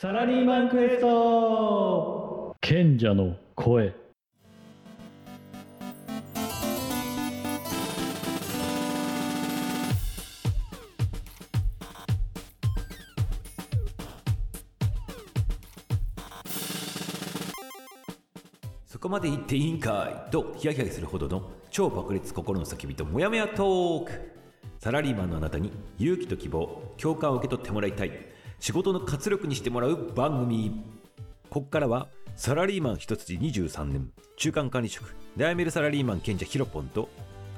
サラリーマンクエスト。賢者の声。そこまで言っていいんかい？とヒヤヒヤするほどの超爆裂心の叫びとモヤモヤトーク。サラリーマンのあなたに勇気と希望共感を受け取ってもらいたい仕事の活力にしてもらう番組。ここからはサラリーマン一筋23年。中間管理職。悩めるサラリーマン賢者ヒロポンと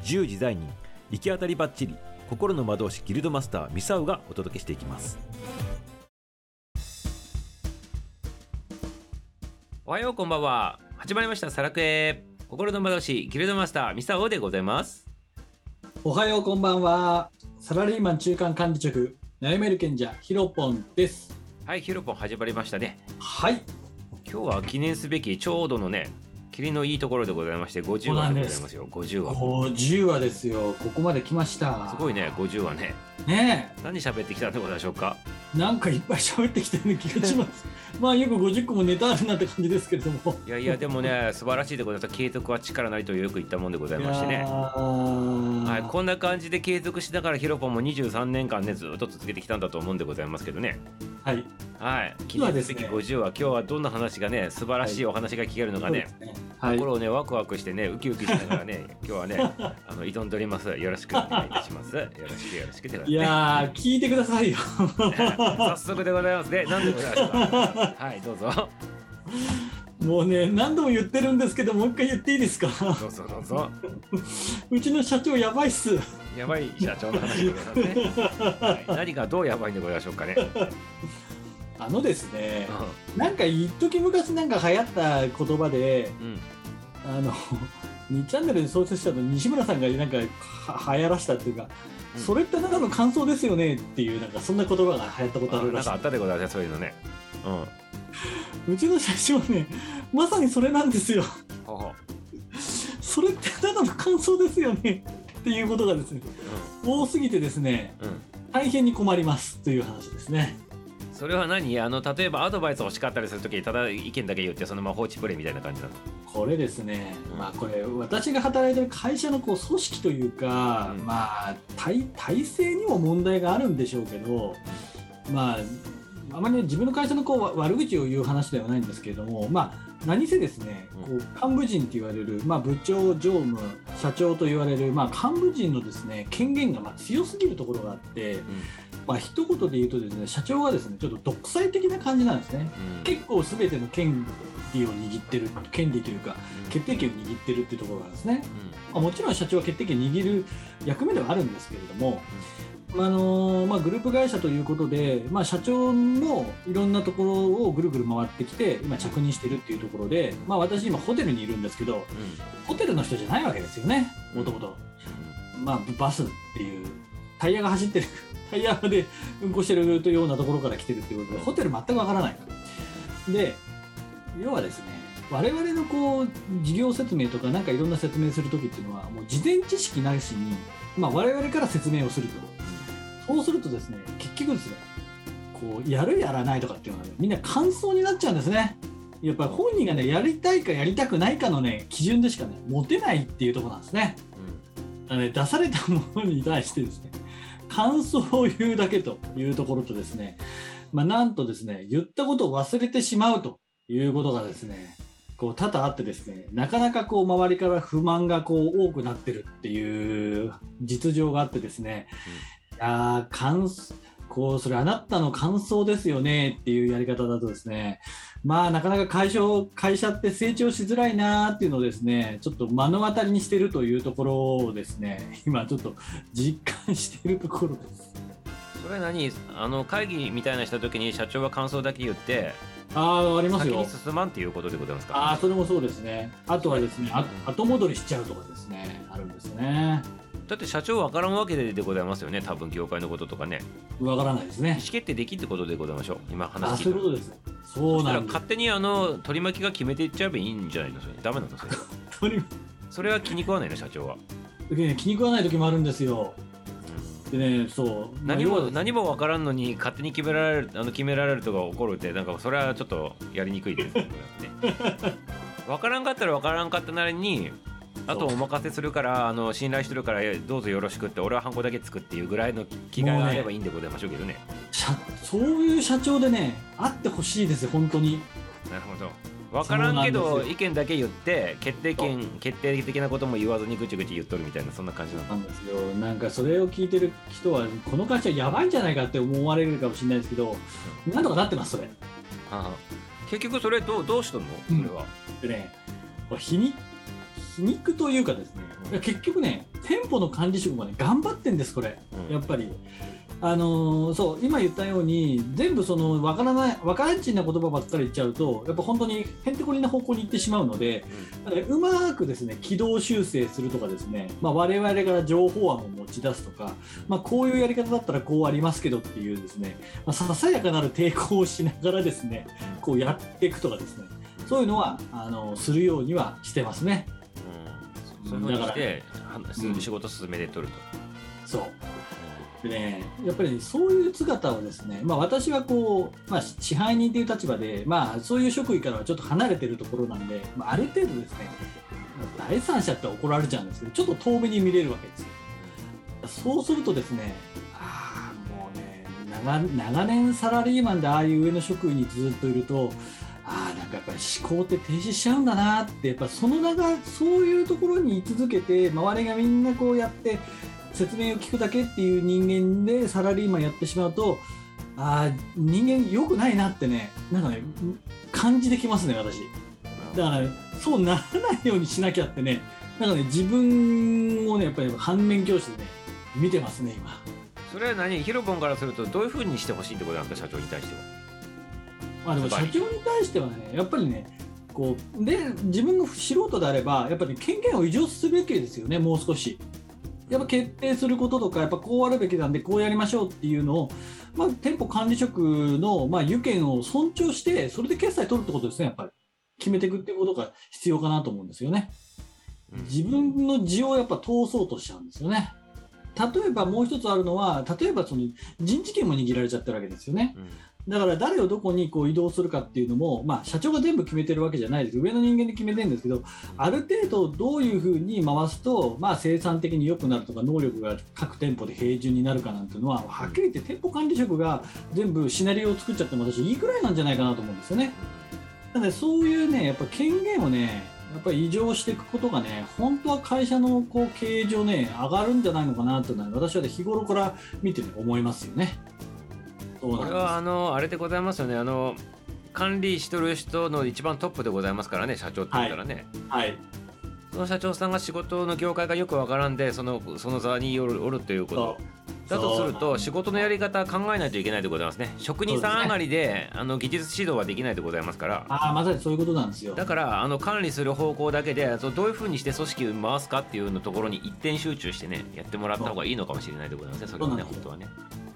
自由自在人行き当たりばっちり心の魔導士ギルドマスターミサウがお届けしていきます。おはようこんばんは。始まりました。サラクエ。心の魔導士ギルドマスターミサオでございます。おはようこんばんは。サラリーマン中間管理職、悩める賢者、ヒロポンです。はいヒロポン始まりましたねはい。今日は記念すべきちょうどのね霧のいいところでございまして50話でございますよ50話50話ですよ。ここまで来ました。すごいね50話ねね何喋ってきたんでございましょうか？え。なんかいっぱい喋ってきてる気がします。まあよく50個もネタあるなって感じですけれども。いやいやでもね素晴らしいでございます継続は力なりとよく言ったもんでございましてねは、はいこんな感じで継続しながらヒロポンも23年間ねずっと続けてきたんだと思うんでございますけどねはい。はい記今ですね念すべき50話今日はどんな話がね素晴らしいお話が聞けるのがね、そうですねはい。心をねワクワクしてねウキウキしながらね 今日はねあの挑んでおります。よろしくお願いいたします。よろしくよろしくでございいますやー、聞いてくださいよ。早速でございます。ね何でございましょうか？はいどうぞ。もうね、何度も言ってるんですけど、もう一回言っていいですか？どうぞどうぞ。うちの社長やばいっす。やばい社長の話でございますね、はい、何がどうやばいんでございましょうかね、あのですね、なんか一時昔なんか流行った言葉で、うん、あの、2チャンネルで創設者の西村さんがなんかは流行らしたっていうか、うんそれってただの感想ですよねっていう、なんかそんな言葉が流行ったことああるらしいなんかあったでございますねそういうのねうんうちの社長ね、まさにそれなんですよ。それってただの感想ですよねっていうことがですね、多すぎてですね、うんうん大変に困りますという話ですね。それは何？あの例えばアドバイス欲しかったりするときにただ意見だけ言ってそのまま放置プレイみたいな感じなの？これですね、うん。まあこれ私が働いてる会社のこう組織というか、うん。まあ体体制にも問題があるんでしょうけど、まああまりね自分の会社のこうわ悪口を言う話ではないんですけれども、まあ何せですね、こう幹部陣と言われる、まあ部長、常務、社長と言われる、まあ幹部陣のですね権限がまあ強すぎるところがあって、まあ一言で言うとですね社長はですねちょっと独裁的な感じなんですね。うん。結構すべての権利を握ってる権利というか決定権を握ってるっていうところなんですね、まあ、もちろん社長は決定権を握る役目ではあるんですけれども、まああのまあ、グループ会社ということで、まあ、社長もいろんなところをぐるぐる回ってきて今着任してるっていうところで、まあ、私今ホテルにいるんですけどホテルの人じゃないわけですよねもともとまあバスっていうタイヤが走ってる タイヤで運行してるというようなところから来てるっていうことでホテル全くわからない。で要はですね我々のこう事業説明とかなんかいろんな説明するときっていうのはもう事前知識なしに、まあ、我々から説明をするとそうするとですね結局ですねこうやるやらないとかっていうのは、ね、みんな感想になっちゃうんですね。やっぱり本人がねやりたいかやりたくないかのね基準でしかね持てないっていうところなんですね。あのね出されたものに対してですね感想を言うだけというところとですね、まあ、なんとですね言ったことを忘れてしまうということがですねこう多々あってですねなかなかこう周りから不満がこう多くなってるっていう実情があってですね、いやー感こうそれあなたの感想ですよねっていうやり方だとですねまあなかなか会社を会社って成長しづらいなーっていうのをですねちょっと目の当たりにしてるというところをですね 今ちょっと実感しているところです。それは何？あの会議みたいなした時に社長は感想だけ言ってああありますよ先に。進まんっていうことでございますか？ああそれもそうですね。あとはですねあ後戻りしちゃうとかですねあるんですね。だって社長わからんわけででございますよね多分業界のこととかね。わからないです意ね思。決定できってことでございましょう今あ話聞いたそういうことです。そうなんです。ら勝手にあの取り巻きが決めていっちゃえばいいんじゃないのそれ。ダメなのそれ。それは気に食わないの社長は、ね気に食わない時もあるんですよ。でねそう。何も何も分からんのに勝手に決められるあの決められるとか起こるってなんかそれはちょっとやりにくいですよね。分からんかったら分からんかったなりにあとお任せするからあの信頼してるからえどうぞよろしくって俺はハンコだけつくっていうぐらいの気概があればいいんでございましょうけどね。社そういう社長でねあってほしいですよ本当に。なるほど。分からんけど意見だけ言って決定権決定的なことも言わずにぐちぐち言っとるみたいなそんな感じなんですよなんかそれを聞いてる人はこの会社やばいんじゃないかって思われるかもしれないですけどなんとかなってますそれ。はあ結局それどうどうしとんの？それは、でねこれ皮肉というかですねいや結局ね店舗の管理職もね頑張ってんですこれ。うん。やっぱり。あのーそう今言ったように全部そのわからないわからんちんな言葉ばっかり言っちゃうとやっぱ本当にへんてこりんな方向に行ってしまうのでだからうまくですね軌道修正するとかですね、まあ、我々から情報案を持ち出すとか、まあ、こういうやり方だったらこうありますけどっていうですね、まあ、ささやかなる抵抗をしながらですねこうやっていくとかですねそういうのはあのするようにはしてますね。うん、そういうふうにして仕事進めてとると、そうでね、やっぱり、そういう姿をですね、まあ、私はこう、まあ、支配人という立場で、まあ、そういう職位からはちょっと離れてるところなんで、まあ、ある程度ですね、第三者って怒られちゃうんですけど、ちょっと遠目に見れるわけですよ。そうするとですね、ああ、もうね長、長年サラリーマンでああいう上の職位にずっといると、かやっぱり思考って停止しちゃうんだなって、やっぱその長、そういうところに居続けて、周りがみんなこうやって、説明を聞くだけっていう人間でサラリーマンやってしまうと、ああ、人間良くないなってね、なんかね、感じてきますね、私。だから、そうならないようにしなきゃってね、なんかね、自分をね、やっぱり反面教師でね、見てますね、今。それは何？ヒロポンからするとどういうふうにしてほしいってことなんですか社長に対してはまあでも社長に対してはね、やっぱりね、こうで自分が素人であれば、やっぱり権限を移譲すべきですよね、もう少し。やっぱ決定することとか、やっぱこうあるべきなんで、こうやりましょうっていうのを、まあ、店舗管理職の、まあ、有権を尊重して、それで決済取るってことですね、やっぱり。決めていくっていうことが必要かなと思うんですよね。自分の字をやっぱ通そうとしちゃうんですよね。例えばもう一つあるのは、例えばその人事権も握られちゃってるわけですよね。うんだから誰をどこにこう移動するかっていうのも、まあ、社長が全部決めてるわけじゃないです上の人間で決めてるんですけどある程度どういうふうに回すと、まあ、生産的に良くなるとか能力が各店舗で平準になるかなんていうのははっきり言って店舗管理職が全部シナリオを作っちゃっても私いいくらいなんじゃないかなと思うんですよね。なのでそういうねやっぱ権限をねやっぱり異常していくことがね本当は会社のこう経営上ね上がるんじゃないのかなというのは私は、ね、日頃から見て、ね、思いますよね。これはあのあれでございますよね。あの管理しとる人の一番トップでございますからね社長って言ったらね、はい。その社長さんが仕事の業界がよくわからんでそのその座におるおるということ。だとすると仕事のやり方考えないといけないでございますね。職人さん上がりであの技術指導はできないでございますから。ああまさにそういうことなんですよ。だからあの管理する方向だけでそうどういうふうにして組織を回すかっていうのところに一点集中してねやってもらった方がいいのかもしれないでございますねそれはね本当はね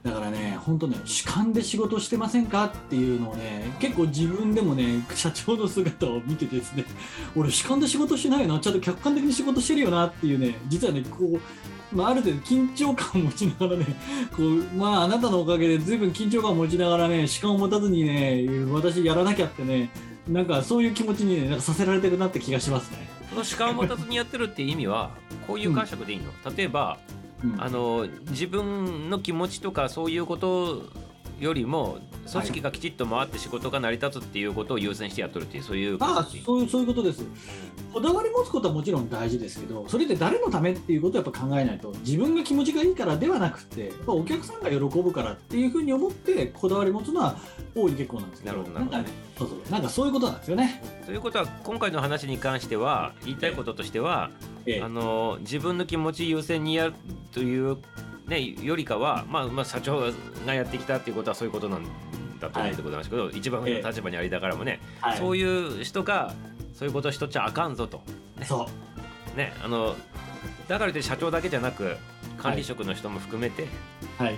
だからね、本当ね、主観で仕事してませんか？っていうのをね、結構自分でもね、社長の姿を見てですね、俺主観で仕事してないよな、ちゃんと客観的に仕事してるよなっていうね、実はね、こう、まあ、ある程度緊張感を持ちながらね、こう、まあ、あなたのおかげで随分緊張感を持ちながらね、主観を持たずにね、私やらなきゃってね、なんかそういう気持ちにね、なんかさせられてるなって気がしますね。その主観を持たずにやってるっていう意味はこういう解釈でいいの、例えばあの自分の気持ちとかそういうことよりも組織がきちっと回って仕事が成り立つっていうことを優先してやっとるっていうそういうああそういうそういうことです。こだわり持つことはもちろん大事ですけど、それって誰のためっていうことをやっぱ考えないと、自分が気持ちがいいからではなくて、やっぱお客さんが喜ぶからっていうふうに思って、こだわり持つのは大いに結構なんですけど、なるほどなんかね、そうそう、なんかそういうことなんですよね。ということは今回の話に関しては言いたいこととしてはええ。あの自分の気持ち優先にやるという、ね、よりかは、まあ、まあ社長がやってきたっていうことはそういうことなんだと思うんでございますけど、一番上の立場にありながらもね、はい、そういう人がそういうことをしとっちゃあかんぞと。そう。ね、あのだからって社長だけじゃなく管理職の人も含めて、はい、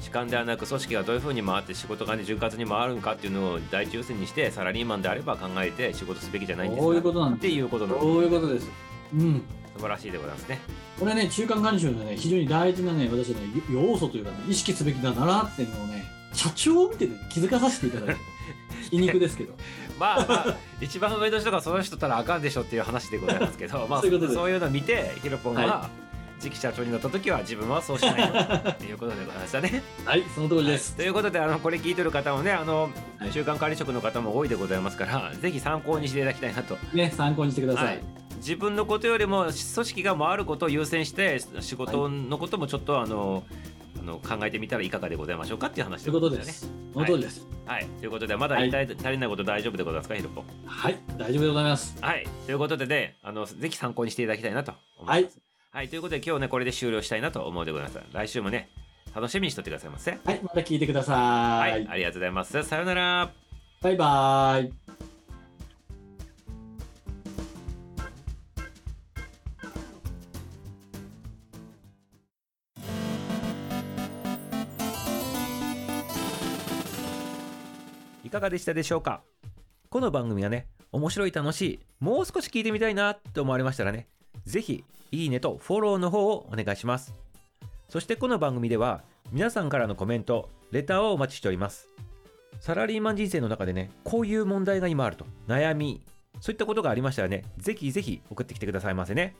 主観ではなく組織がどういうふうに回って仕事が、ね、潤滑に回るのかっていうのを第一優先にしてサラリーマンであれば考えて仕事すべきじゃないんですかそういうことなんです。っていうことなんそういうことです。うん、素晴らしいでございますねこれね、中間管理職のね、非常に大事なね、私はね、要素というかね、意識すべきだなっていうのをね、社長を見てね、気づかさせていただいて、皮肉ですけど。まあ、まあ、一番上の人がその人たらあかんでしょっていう話でございますけど、まあ、そういうのを見てヒロポンは、は次期社長になった時は自分はそうしないということでございましたね。はい、その通りです。ということであのこれ聞いてる方もねあの、はい中間管理職の方も多いでございますからぜひ参考にしていただきたいなと。ね、参考にしてください。はい自分のことよりも組織が回ることを優先して仕事のこともちょっとあの、あの考えてみたらいかがでございましょうかっていう話ということでね。す。その通りです。はい、ということでまだ足りないこと大丈夫でございますかヒロポン。はい、大丈夫でございます。はい。ということでね、あの、ぜひ参考にしていただきたいなと思います。はい。ということで、今日ね、これで終了したいなと思うでございます。来週もね、楽しみにしとってくださいませ。はい、また聞いてくださ。はいい。ありがとうございます。さようなら。バイバイ。がでしたでしょうか？この番組はね、面白い楽しい、もう少し聞いてみたいなって思われましたらね、ぜひ、いいねとフォローの方をお願いします。そしてこの番組では、皆さんからのコメント、レターをお待ちしております。サラリーマン人生の中でね、こういう問題が今あると、悩み、そういったことがありましたらね、ぜひぜひ送ってきてくださいませね。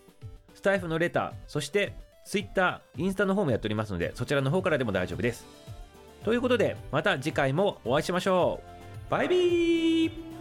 スタイフのレター、そして Twitter、インスタの方もやっておりますので、そちらの方からでも大丈夫です。ということで、また次回もお会いしましょう。バイビー